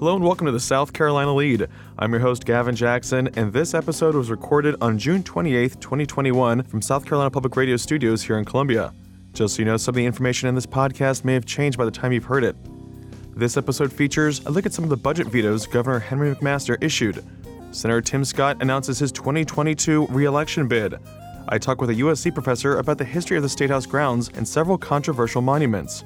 Hello and welcome to the South Carolina Lead. I'm your host, Gavin Jackson, and this episode was recorded on June 28, 2021, from South Carolina Public Radio Studios here in Columbia. Just so you know, some of the information in this podcast may have changed by the time you've heard it. This episode features a look at some of the budget vetoes Governor Henry McMaster issued. Senator Tim Scott announces his 2022 re-election bid. I talk with a USC professor about the history of the State House grounds and several controversial monuments.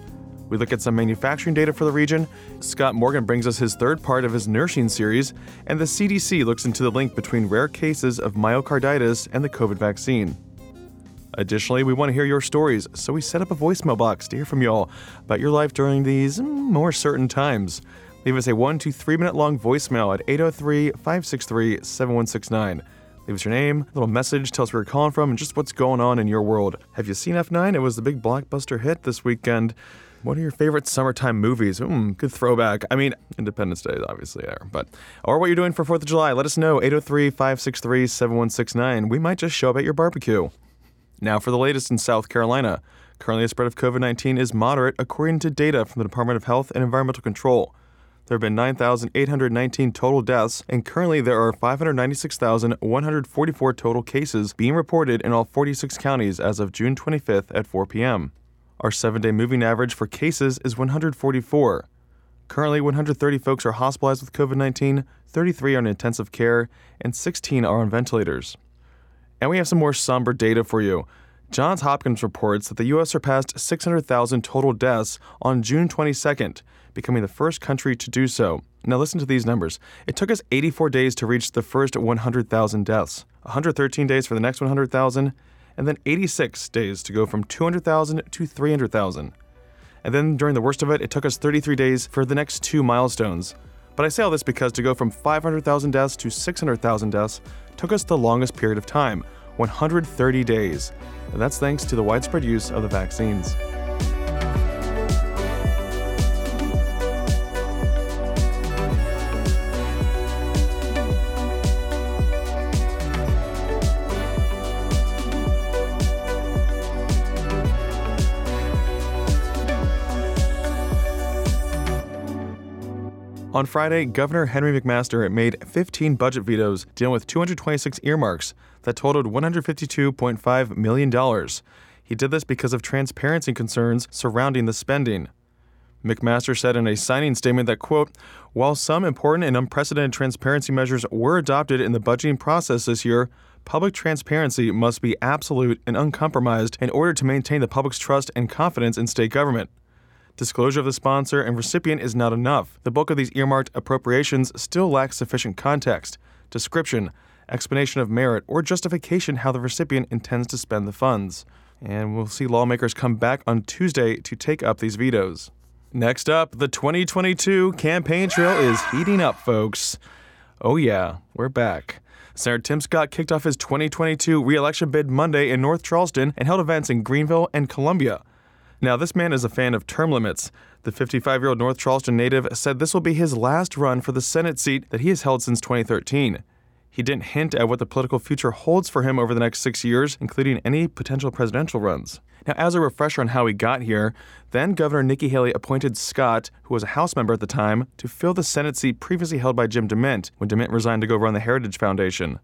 We look at some manufacturing data for the region. Scott Morgan brings us his third part of his nursing series, and the CDC looks into the link between rare cases of myocarditis and the COVID vaccine. Additionally, we want to hear your stories, so we set up a voicemail box to hear from y'all about your life during these more certain times. Leave us a one to three minute long voicemail at 803 563 7169. Leave us your name, a little message, tell us where you're calling from, and just what's going on in your world. Have you seen F9? It was the big blockbuster hit this weekend. What are your favorite summertime movies? Hmm, good throwback. I mean, Independence Day is obviously there, but or what you're doing for 4th of July. Let us know 803-563-7169. We might just show up at your barbecue. Now for the latest in South Carolina. Currently, the spread of COVID-19 is moderate according to data from the Department of Health and Environmental Control. There have been 9,819 total deaths, and currently there are 596,144 total cases being reported in all 46 counties as of June 25th at 4 p.m. Our seven day moving average for cases is 144. Currently, 130 folks are hospitalized with COVID 19, 33 are in intensive care, and 16 are on ventilators. And we have some more somber data for you. Johns Hopkins reports that the U.S. surpassed 600,000 total deaths on June 22nd, becoming the first country to do so. Now, listen to these numbers. It took us 84 days to reach the first 100,000 deaths, 113 days for the next 100,000, and then 86 days to go from 200,000 to 300,000. And then during the worst of it, it took us 33 days for the next two milestones. But I say all this because to go from 500,000 deaths to 600,000 deaths took us the longest period of time 130 days. And that's thanks to the widespread use of the vaccines. On Friday, Governor Henry McMaster made 15 budget vetoes dealing with 226 earmarks that totaled $152.5 million. He did this because of transparency concerns surrounding the spending. McMaster said in a signing statement that, quote, while some important and unprecedented transparency measures were adopted in the budgeting process this year, public transparency must be absolute and uncompromised in order to maintain the public's trust and confidence in state government. Disclosure of the sponsor and recipient is not enough. The bulk of these earmarked appropriations still lacks sufficient context, description, explanation of merit, or justification how the recipient intends to spend the funds. And we'll see lawmakers come back on Tuesday to take up these vetoes. Next up, the 2022 campaign trail is heating up, folks. Oh, yeah, we're back. Senator Tim Scott kicked off his 2022 reelection bid Monday in North Charleston and held events in Greenville and Columbia. Now, this man is a fan of term limits. The 55 year old North Charleston native said this will be his last run for the Senate seat that he has held since 2013. He didn't hint at what the political future holds for him over the next six years, including any potential presidential runs. Now, as a refresher on how he got here, then Governor Nikki Haley appointed Scott, who was a House member at the time, to fill the Senate seat previously held by Jim DeMint when DeMint resigned to go run the Heritage Foundation.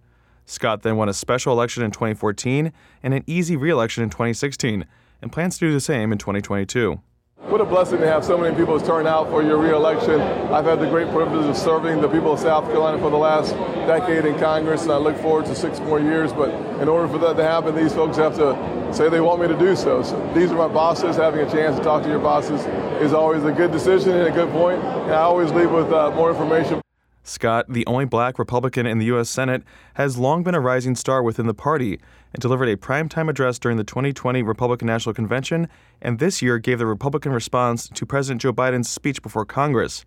Scott then won a special election in 2014 and an easy re election in 2016 and plans to do the same in 2022. What a blessing to have so many people turn out for your reelection. I've had the great privilege of serving the people of South Carolina for the last decade in Congress, and I look forward to six more years. But in order for that to happen, these folks have to say they want me to do so. So these are my bosses. Having a chance to talk to your bosses is always a good decision and a good point. And I always leave with uh, more information. Scott, the only black Republican in the U.S. Senate, has long been a rising star within the party and delivered a primetime address during the 2020 Republican National Convention, and this year gave the Republican response to President Joe Biden's speech before Congress.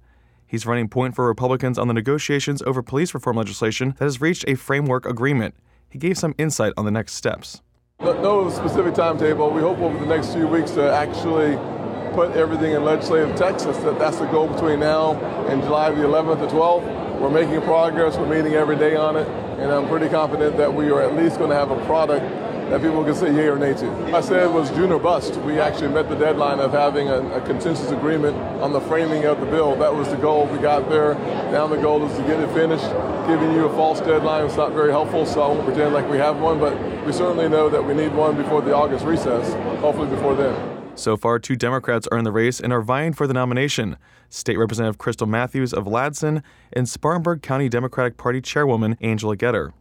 He's running point for Republicans on the negotiations over police reform legislation that has reached a framework agreement. He gave some insight on the next steps. No specific timetable. We hope over the next few weeks to actually put everything in legislative Texas that That's the goal between now and July the 11th to 12th. We're making progress. We're meeting every day on it. And I'm pretty confident that we are at least going to have a product that people can say yay or nay to. I said it was June or bust. We actually met the deadline of having a, a consensus agreement on the framing of the bill. That was the goal. We got there. Now the goal is to get it finished. Giving you a false deadline is not very helpful, so I won't pretend like we have one, but we certainly know that we need one before the August recess, hopefully before then. So far, two Democrats are in the race and are vying for the nomination State Representative Krystle Matthews of Ladson and Spartanburg County Democratic Party Chairwoman Angela Geter.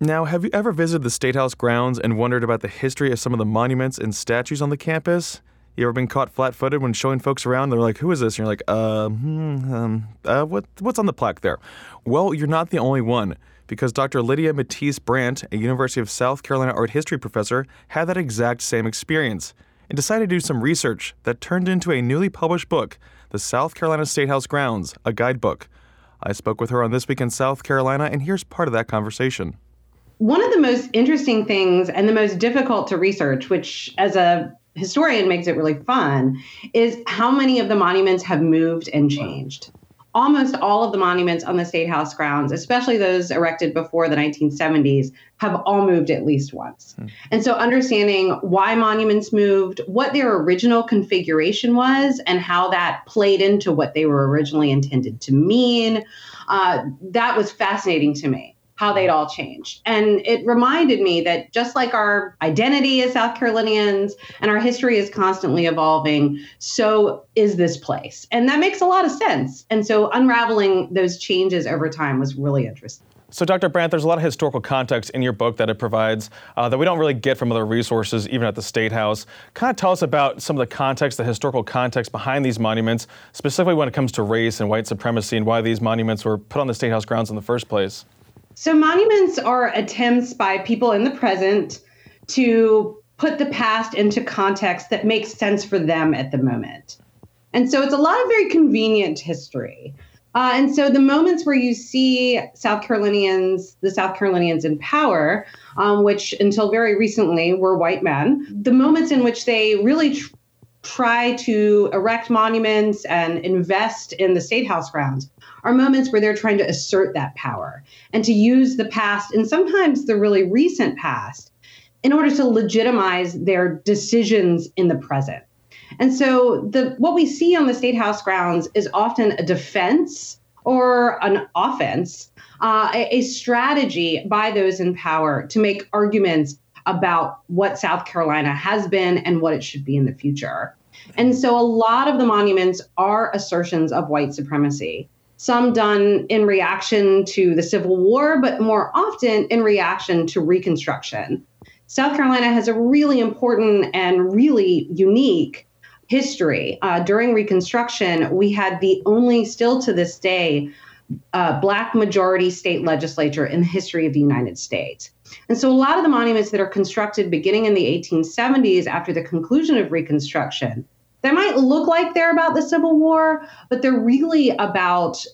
Now, have you ever visited the State House grounds and wondered about the history of some of the monuments and statues on the campus? You ever been caught flat-footed when showing folks around? They're like, "Who is this?" And you're like, "Uh, hmm, um, uh, what, what's on the plaque there?" Well, you're not the only one, because Dr. Lydia Mattice Brandt, a University of South Carolina art history professor, had that exact same experience and decided to do some research that turned into a newly published book, The South Carolina State House Grounds, a guidebook. I spoke with her on This Week in South Carolina, and here's part of that conversation. One of the most interesting things and the most difficult to research, which as a historian makes it really fun, is how many of the monuments have moved and changed almost all of the monuments on the State House grounds, especially those erected before the 1970s, have all moved at least once. Hmm. And so understanding why monuments moved, what their original configuration was, and how that played into what they were originally intended to mean, uh, that was fascinating to me how they'd all changed. And it reminded me that just like our identity as South Carolinians and our history is constantly evolving, so is this place. And that makes a lot of sense. And so unraveling those changes over time was really interesting. So, Dr. Brandt, there's a lot of historical context in your book that it provides uh, that we don't really get from other resources, even at the State House. Kind of tell us about some of the context, the historical context behind these monuments, specifically when it comes to race and white supremacy and why these monuments were put on the State House grounds in the first place. So, monuments are attempts by people in the present to put the past into context that makes sense for them at the moment. And so, it's a lot of very convenient history. Uh, and so, the moments where you see South Carolinians, the South Carolinians in power, um, which until very recently were white men, the moments in which they really tr- try to erect monuments and invest in the state house grounds are moments where they're trying to assert that power and to use the past and sometimes the really recent past in order to legitimize their decisions in the present. And so the what we see on the state house grounds is often a defense or an offense, uh, a, a strategy by those in power to make arguments about what South Carolina has been and what it should be in the future. And so a lot of the monuments are assertions of white supremacy some done in reaction to the Civil War, but more often in reaction to Reconstruction. South Carolina has a really important and really unique history. Uh, during Reconstruction, we had the only, still to this day, uh, black majority state legislature in the history of the United States. And so a lot of the monuments that are constructed beginning in the 1870s after the conclusion of Reconstruction they might look like they're about the Civil War, but they're really about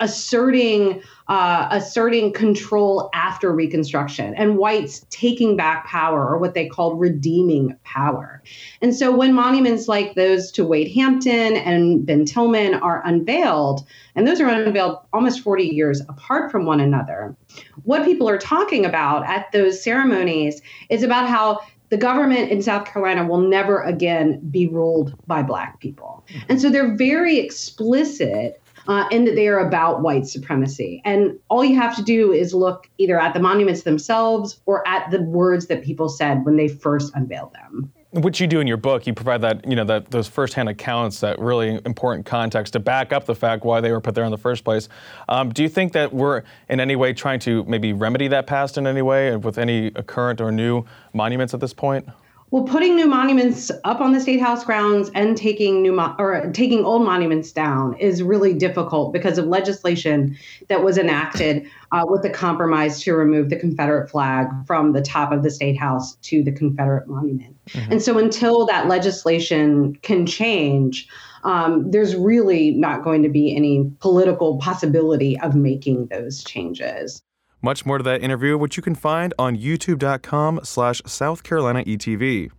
asserting uh, asserting control after Reconstruction and whites taking back power or what they called redeeming power. And so when monuments like those to Wade Hampton and Ben Tillman are unveiled, and those are unveiled almost 40 years apart from one another, what people are talking about at those ceremonies is about how the government in South Carolina will never again be ruled by black people. And so they're very explicit uh, in that they are about white supremacy. And all you have to do is look either at the monuments themselves or at the words that people said when they first unveiled them what you do in your book, you provide that you know that those firsthand accounts, that really important context to back up the fact why they were put there in the first place. Um, do you think that we're in any way trying to maybe remedy that past in any way with any current or new monuments at this point? Well, putting new monuments up on the state house grounds and taking new mo- or taking old monuments down is really difficult because of legislation that was enacted uh, with the compromise to remove the Confederate flag from the top of the state house to the Confederate monument. Mm-hmm. And so, until that legislation can change, um, there's really not going to be any political possibility of making those changes. Much more to that interview, which you can find on youtube.com slash South Carolina ETV.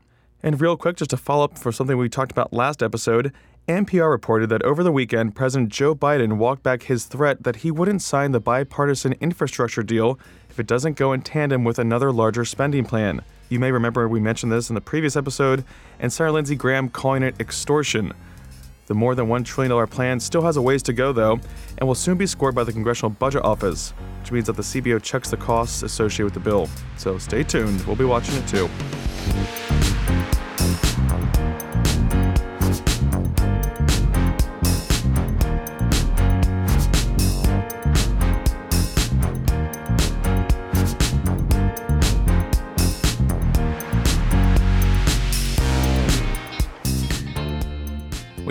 And real quick, just to follow up for something we talked about last episode, NPR reported that over the weekend, President Joe Biden walked back his threat that he wouldn't sign the bipartisan infrastructure deal if it doesn't go in tandem with another larger spending plan. You may remember we mentioned this in the previous episode, and Senator Lindsey Graham calling it extortion. The more than $1 trillion plan still has a ways to go, though, and will soon be scored by the Congressional Budget Office, which means that the CBO checks the costs associated with the bill. So stay tuned, we'll be watching it too.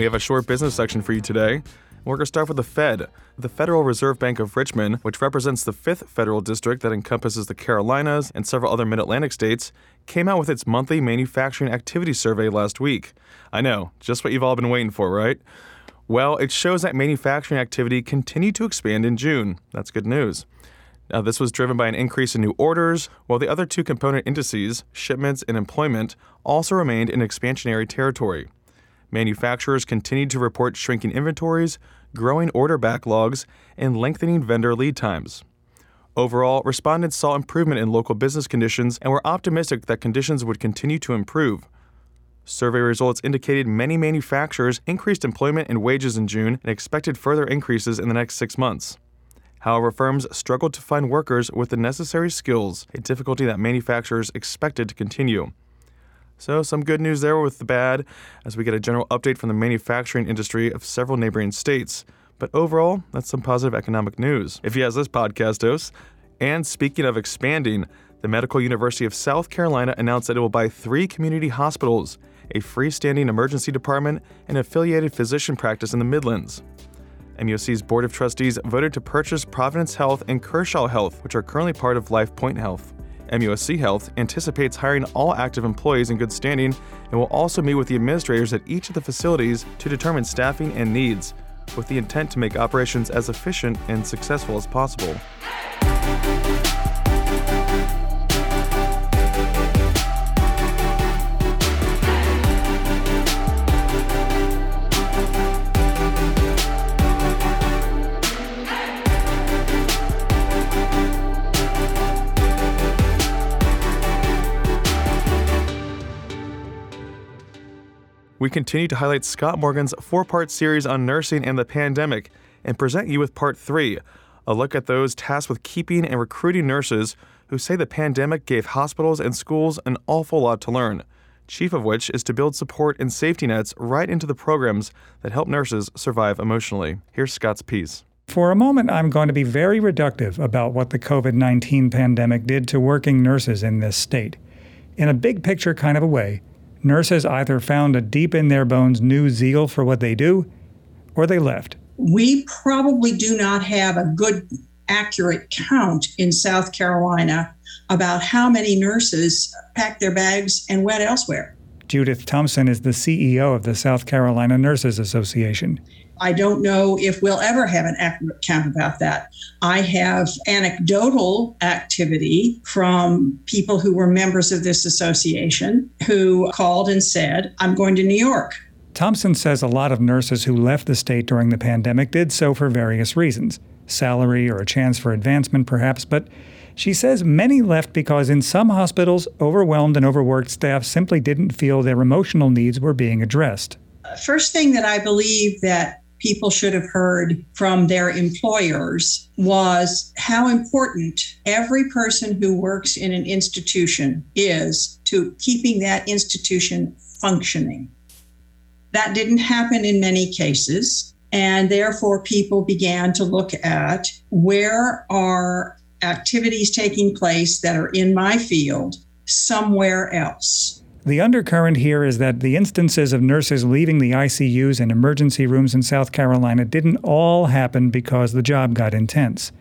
We have a short business section for you today. We're going to start with the Fed. The Federal Reserve Bank of Richmond, which represents the fifth federal district that encompasses the Carolinas and several other mid Atlantic states, came out with its monthly manufacturing activity survey last week. I know, just what you've all been waiting for, right? Well, it shows that manufacturing activity continued to expand in June. That's good news. Now, this was driven by an increase in new orders, while the other two component indices, shipments and employment, also remained in expansionary territory. Manufacturers continued to report shrinking inventories, growing order backlogs, and lengthening vendor lead times. Overall, respondents saw improvement in local business conditions and were optimistic that conditions would continue to improve. Survey results indicated many manufacturers increased employment and wages in June and expected further increases in the next six months. However, firms struggled to find workers with the necessary skills, a difficulty that manufacturers expected to continue. So, some good news there with the bad, as we get a general update from the manufacturing industry of several neighboring states. But overall, that's some positive economic news. If you has this podcast dose. And speaking of expanding, the Medical University of South Carolina announced that it will buy three community hospitals, a freestanding emergency department, and affiliated physician practice in the Midlands. MUSC's Board of Trustees voted to purchase Providence Health and Kershaw Health, which are currently part of LifePoint Health. MUSC Health anticipates hiring all active employees in good standing and will also meet with the administrators at each of the facilities to determine staffing and needs, with the intent to make operations as efficient and successful as possible. We continue to highlight Scott Morgan's four part series on nursing and the pandemic and present you with part three a look at those tasked with keeping and recruiting nurses who say the pandemic gave hospitals and schools an awful lot to learn. Chief of which is to build support and safety nets right into the programs that help nurses survive emotionally. Here's Scott's piece. For a moment, I'm going to be very reductive about what the COVID 19 pandemic did to working nurses in this state. In a big picture kind of a way, nurses either found a deep in their bones new zeal for what they do or they left. We probably do not have a good, accurate count in South Carolina about how many nurses packed their bags and went elsewhere. Judith Thompson is the CEO of the South Carolina Nurses Association. I don't know if we'll ever have an accurate count about that. I have anecdotal activity from people who were members of this association who called and said, I'm going to New York. Thompson says a lot of nurses who left the state during the pandemic did so for various reasons salary or a chance for advancement, perhaps, but she says many left because in some hospitals, overwhelmed and overworked staff simply didn't feel their emotional needs were being addressed. First thing that I believe that people should have heard from their employers was how important every person who works in an institution is to keeping that institution functioning. That didn't happen in many cases. And therefore, people began to look at where are activities taking place that are in my field somewhere else. The undercurrent here is that the instances of nurses leaving the ICUs and emergency rooms in South Carolina didn't all happen because the job got intense.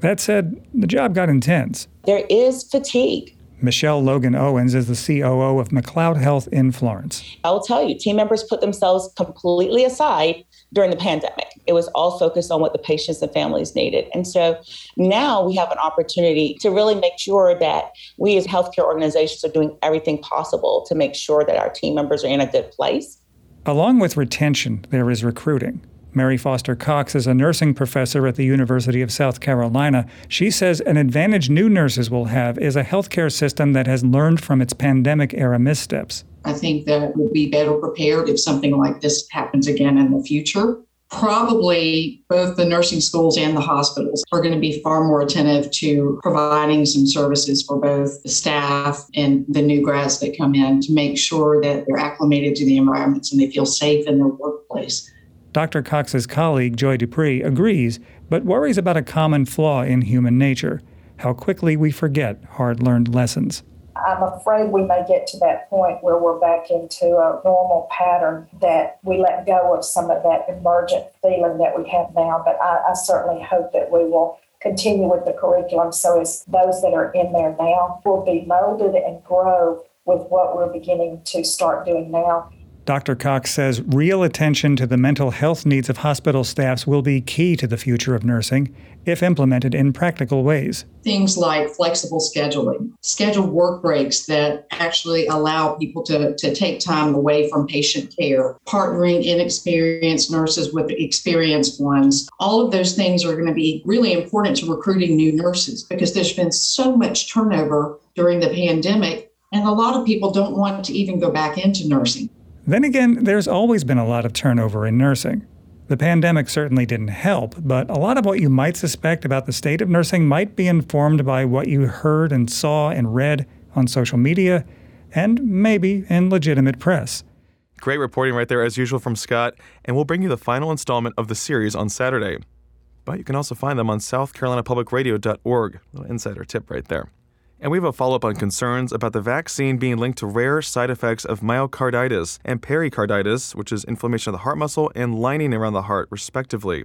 That said, the job got intense. There is fatigue. Michelle Logan Owens is the COO of McLeod Health in Florence. I will tell you, team members put themselves completely aside during the pandemic. It was all focused on what the patients and families needed. And so now we have an opportunity to really make sure that we as healthcare organizations are doing everything possible to make sure that our team members are in a good place. Along with retention, there is recruiting. Mary Foster Cox is a nursing professor at the University of South Carolina. She says an advantage new nurses will have is a healthcare system that has learned from its pandemic era missteps. I think that we'll be better prepared if something like this happens again in the future. Probably both the nursing schools and the hospitals are going to be far more attentive to providing some services for both the staff and the new grads that come in to make sure that they're acclimated to the environments and they feel safe in their workplace. Dr. Cox's colleague, Joy Dupree, agrees, but worries about a common flaw in human nature how quickly we forget hard learned lessons. I'm afraid we may get to that point where we're back into a normal pattern that we let go of some of that emergent feeling that we have now. But I, I certainly hope that we will continue with the curriculum so as those that are in there now will be molded and grow with what we're beginning to start doing now Dr. Cox says real attention to the mental health needs of hospital staffs will be key to the future of nursing if implemented in practical ways. Things like flexible scheduling, scheduled work breaks that actually allow people to, to take time away from patient care, partnering inexperienced nurses with experienced ones. All of those things are going to be really important to recruiting new nurses because there's been so much turnover during the pandemic, and a lot of people don't want to even go back into nursing. Then again, there's always been a lot of turnover in nursing. The pandemic certainly didn't help, but a lot of what you might suspect about the state of nursing might be informed by what you heard and saw and read on social media and maybe in legitimate press. Great reporting right there, as usual, from Scott, and we'll bring you the final installment of the series on Saturday. But you can also find them on southcarolinapublicradio.org. Little insider tip right there. And we have a follow up on concerns about the vaccine being linked to rare side effects of myocarditis and pericarditis, which is inflammation of the heart muscle and lining around the heart, respectively.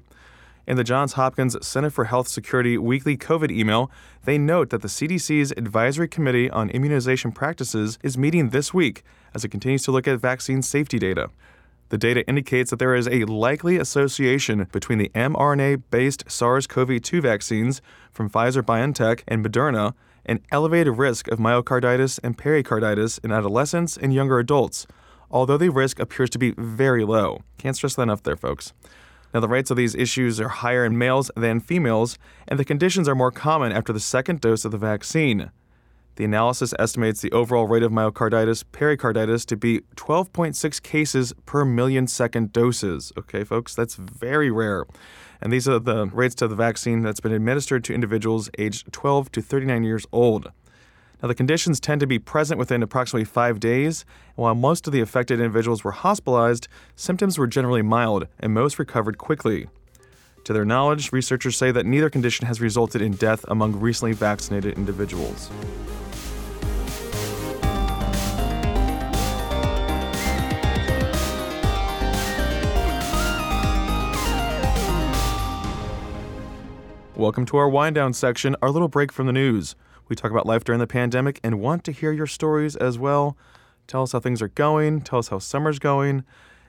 In the Johns Hopkins Center for Health Security weekly COVID email, they note that the CDC's Advisory Committee on Immunization Practices is meeting this week as it continues to look at vaccine safety data. The data indicates that there is a likely association between the mRNA based SARS CoV 2 vaccines from Pfizer BioNTech and Moderna an elevated risk of myocarditis and pericarditis in adolescents and younger adults, although the risk appears to be very low. Can't stress that enough there, folks. Now, the rates of these issues are higher in males than females, and the conditions are more common after the second dose of the vaccine. The analysis estimates the overall rate of myocarditis pericarditis to be 12.6 cases per million second doses. Okay, folks, that's very rare. And these are the rates to the vaccine that's been administered to individuals aged 12 to 39 years old. Now, the conditions tend to be present within approximately five days, and while most of the affected individuals were hospitalized, symptoms were generally mild, and most recovered quickly. To their knowledge, researchers say that neither condition has resulted in death among recently vaccinated individuals. Welcome to our wind down section, our little break from the news. We talk about life during the pandemic and want to hear your stories as well. Tell us how things are going, tell us how summer's going.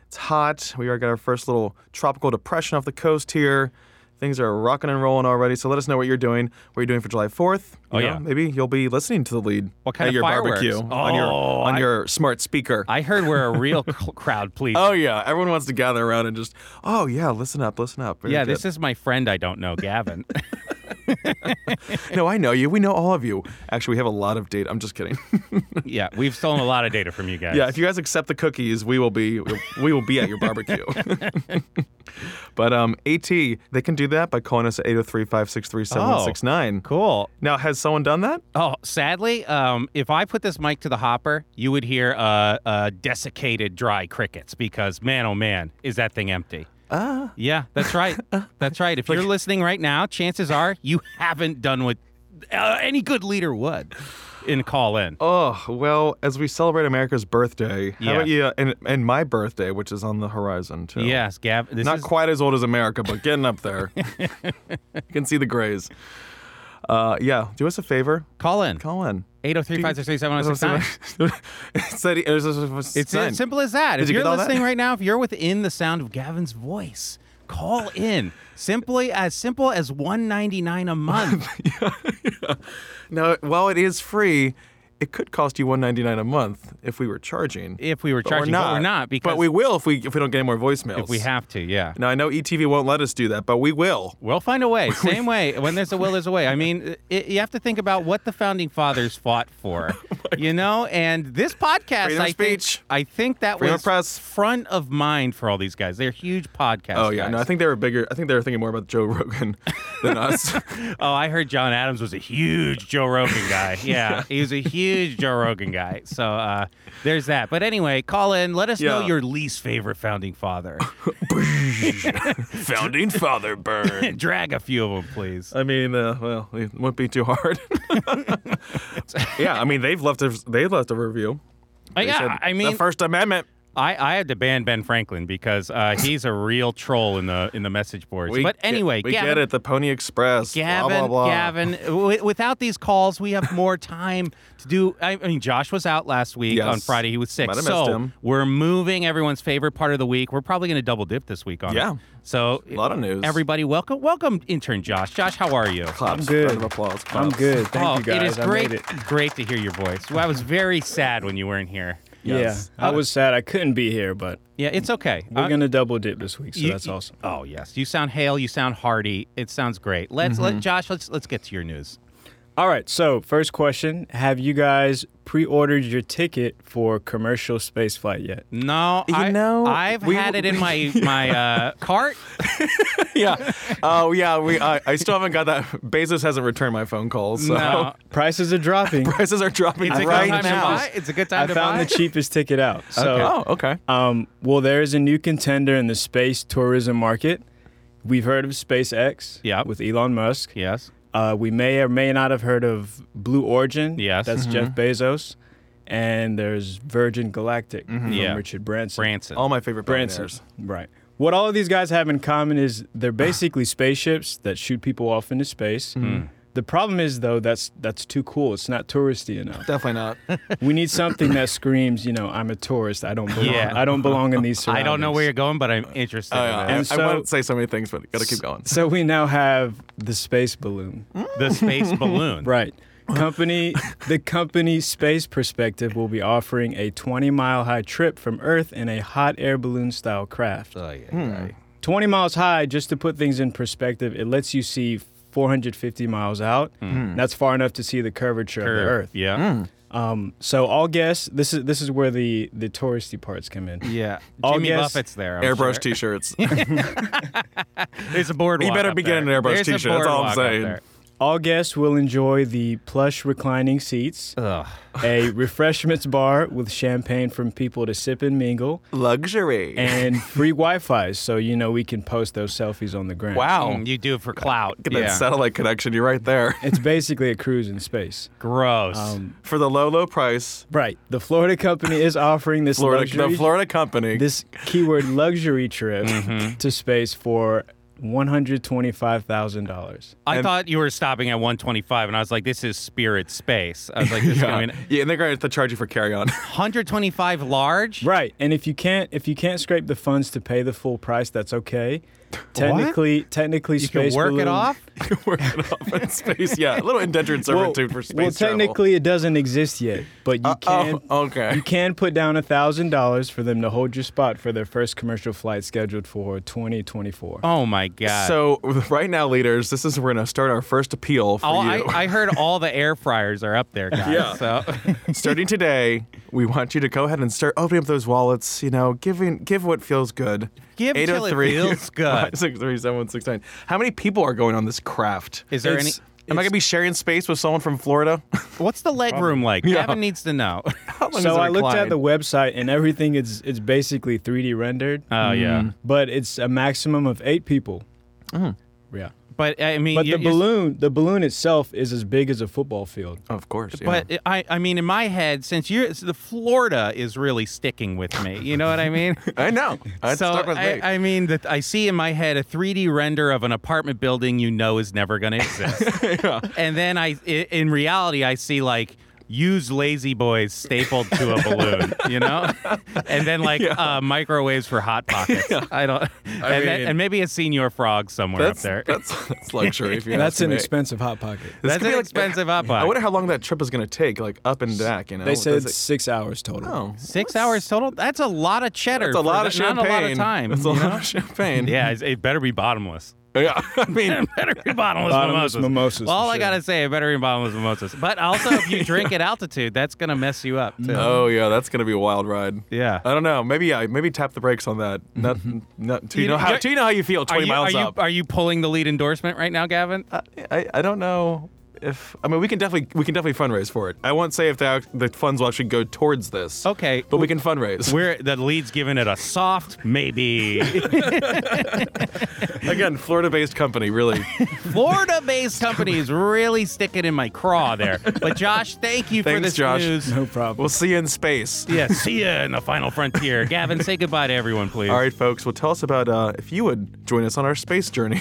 It's hot. We are got our first little tropical depression off the coast here. Things are rocking and rolling already. So let us know what you're doing. What you're you doing for July 4th? Oh You yeah. maybe you'll be listening to the lead. What kind at of your fireworks? barbecue on your Oh, on I- your smart speaker. I heard we're a real cl- crowd, please. oh yeah, everyone wants to gather around and just oh yeah, listen up, listen up. Very yeah, good. this is my friend I don't know, Gavin. no, I know you. We know all of you. Actually, we have a lot of data. I'm just kidding. yeah, we've stolen a lot of data from you guys. Yeah, if you guys accept the cookies, we will be we will be at your barbecue. but um, AT, they can do that by calling us at 803-563-7169. Cool. Now, has someone done that? Oh, sadly, um, if I put this mic to the hopper, you would hear uh, uh, desiccated dry crickets because, man, oh man, is that thing empty. Ah. Yeah, that's right. That's right. If you're listening right now, chances are you haven't done what uh, any good leader would in call in. Oh, well, as we celebrate America's birthday, how Yeah. about you, uh, and, and my birthday, which is on the horizon, too. Yes, Gav. This Not is, quite as old as America, but getting up there. you can see the grays. Uh, yeah, do us a favor. Call in. Call in. 803-563-7169. It said it was- it was It's as simple as that. Did if you you're get all that? listening right now, if you're within the sound of Gavin's voice, call in. Simply as simple as 199 a month. Now, while it is free, it could cost you 199 a month if we were charging. if we were But charging, we're not. but we're not because but we will if we if we don't get any more voicemails. if we have to, yeah. Now I know ETV won't let us do that, but we will. We'll find a way. Same way. When there's a will, there's a way. I mean, it, you have to think about what the founding fathers fought for, oh you know. And this podcast, Freedom I think, speech. I think that Freedom was press. front of mind for all these guys. They're huge podcast. Oh yeah, guys. no, I think they were bigger. I think they were thinking more about Joe Rogan than us. Oh, I heard John Adams was a huge Joe Rogan guy. Yeah, he was a huge Joe Rogan guy. So uh, there's that. But anyway, call in. Let us know your least favorite founding father. Founding father burn. Drag a few of them, please. I mean, uh, well, it won't be too hard. yeah, I mean they've left a they left a review. Uh, They yeah, said, I mean, the First Amendment. I, I had to ban Ben Franklin because uh, he's a real troll in the in the message boards. We but get- anyway, we Gavin, get it. The Pony Express. blah, Gavin, blah, blah. Gavin. W- without these calls, we have more time to do. I, I mean, Josh was out last week Yes. on Friday. He was sick, Might have so him. we're moving everyone's favorite part of the week. We're probably going to double dip this week on Yeah. it. So A lot of news. Everybody, welcome, welcome, intern Josh. Josh, how are you? Claps. I'm good. Round of applause. I'm good. Thank oh, you guys. it is I great, made it. great to hear your voice. Well, I was very sad when you weren't here. Yes. Yeah, I was sad I couldn't be here, but Yeah, it's okay. we're Uh, gonna double dip this week, so you- that's awesome. Oh yes, you sound hale. You sound hearty. It sounds great. Let's Mm-hmm. let Josh. Let's let's get to your news. All right, so first question: Have you guys pre-ordered your ticket for commercial space flight yet? No, You I, know, I've we- had it in my my uh, cart. yeah. Oh yeah. We. I I still haven't got that. Bezos hasn't returned my phone calls. So No, Prices are dropping. prices are dropping it's a right good time now. to buy. It's a good time I to found the cheapest ticket out. So, oh, okay. um, well, there is a new contender in the space tourism market. We've heard of SpaceX. Yep. With Elon Musk. yes. Uh, we may or may not have heard of Blue Origin. Yes. That's Jeff Bezos. And there's Virgin Galactic from Yeah. Richard Branson. Branson. All my favorite Branson. Right. What all of these guys have in common is they're basically spaceships that shoot people off into space. Hmm. The problem is though that's that's too cool. It's not touristy enough. Definitely not. we need something that screams, you know, I'm a tourist. I don't belong. Yeah. I don't belong in these I don't know where you're going, but I'm interested. Oh, in yeah. it. I, And I so- want to say so many things, but gotta keep going. So we now have the space balloon. The space balloon. Right. Company the company Space Perspective will be offering a 20 mile high trip from Earth in a hot air balloon style craft. Oh, yeah, Hmm. yeah. 20 miles high, just to put things in perspective, it lets you see 450 miles out. That's far enough to see the curvature of the Earth. Yeah. Um, so all guests, this is this is where the the touristy parts come in. Yeah. All Jimmy guests- Buffett's there. I'm Airbrush sure. T-shirts. There's a boardwalk. You better up be getting an airbrush There's a t-shirt, that's all I'm boardwalk up saying. There. All guests will enjoy the plush reclining seats, Ugh. a refreshments bar with champagne from people to sip and mingle, Luxury. and free Wi-Fi, so you know we can post those selfies on the ground. wow. Mm, you do it for clout. Get yeah. that satellite connection. You're right there. It's basically a cruise in space. Gross. Um, For the low, low price, right. The Florida company is offering this Florida, luxury, the Florida company. this keyword luxury trip Mm-hmm. to space for one hundred twenty-five thousand dollars. I and- thought you were stopping at 125, and I was like, "This is Spirit Space." I was like, "This is yeah. going yeah, and they're going to charge you for carry-on. 125 large." Right, and if you can't if you can't scrape the funds to pay the full price, that's okay. Technically, technically, You space can work balloon, it off. you work it off in space. Yeah, a little indentured servitude for space well, travel. technically, it doesn't exist yet, but you Uh, can. oh, okay. You can put down a thousand dollars for them to hold your spot for their first commercial flight scheduled for 2024. Oh my god. So right now, leaders, this is we're going to start our first appeal for Oh, you. I, I heard all the air fryers are up there, guys. Yeah. So Starting today, we want you to go ahead and start opening up those wallets. You know, giving give what feels good. Give till it feels good. Six three seven one six nine. How many people are going on this craft? Is there It's- any- Am I gonna be sharing space with someone from Florida? what's the leg room like? Yeah. Gavin needs to know. How long So is it I looked at reclined? the website and everything is it's basically 3D rendered, Oh yeah. but it's a maximum of eight people. Mm-hmm. Yeah. But I mean, But the balloon, the balloon itself is as big as a football field. Of course. Yeah. But I, I mean, in my head, since you're the Florida is really sticking with me. You know what I mean? I know. It's so stuck with I, me. I mean, that I see in my head a 3D render of an apartment building you know is never going to exist, and then I, i- in reality, I see like used La-Z-Boys stapled to a balloon, you know, and then like uh, microwaves for hot pockets. I don't, and, then- and maybe a Señor Frog somewhere up there. that's, that's luxury. If you That's an me. expensive hot pocket. This That's could be an like- expensive hot pocket. I wonder how long that trip is going to take, like up and back. You know, They said Does it- six hours total. oh, Six hours total. That's a lot of cheddar. that's a lot of champagne. Not a lot of time. That's a you lot know? of champagne. Yeah, it better be bottomless. Yeah. I mean, It better be bottomless, Bottomless mimosas. mimosas, All for I gotta say, it better be bottomless mimosas. But also, if you drink at altitude, that's gonna mess you up too. oh yeah, that's going to be a wild ride. Yeah. I don't know. Maybe yeah. Maybe tap the brakes on that. Not, not till you You- know how you're- you know how you feel. Are Twenty you, miles are you up. are you pulling the lead endorsement right now, Gavin? I, I I don't know if I mean we can definitely we can definitely fundraise for it. I won't say if the the funds will actually go towards this. Okay, but we can fundraise. We're the lead's giving it a soft maybe. Again, Florida-based company, really. Florida-based company is really sticking in my craw there. But Josh, thank you for Thanks, this Josh. news. No problem. We'll see you in space. Yeah, see you in the final frontier. Gavin, say goodbye to everyone, please. All right, folks. Well, tell us about uh, if you would join us on our space journey.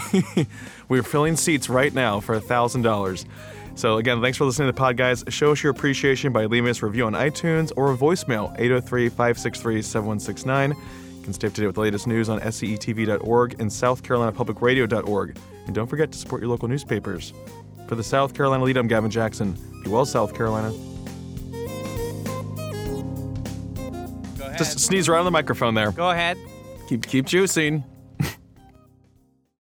We're filling seats right now for thousand dollars. So again, thanks for listening to the pod, guys. Show us your appreciation by leaving us a review on iTunes or a voicemail 803-563-7169. You can stay up to date with the latest news on scetv.org and southcarolinapublicradio.org. And don't forget to support your local newspapers. For the South Carolina lead, I'm Gavin Jackson. Be well, South Carolina. Go ahead. Just sneeze right on the microphone there. Go ahead. Keep keep juicing.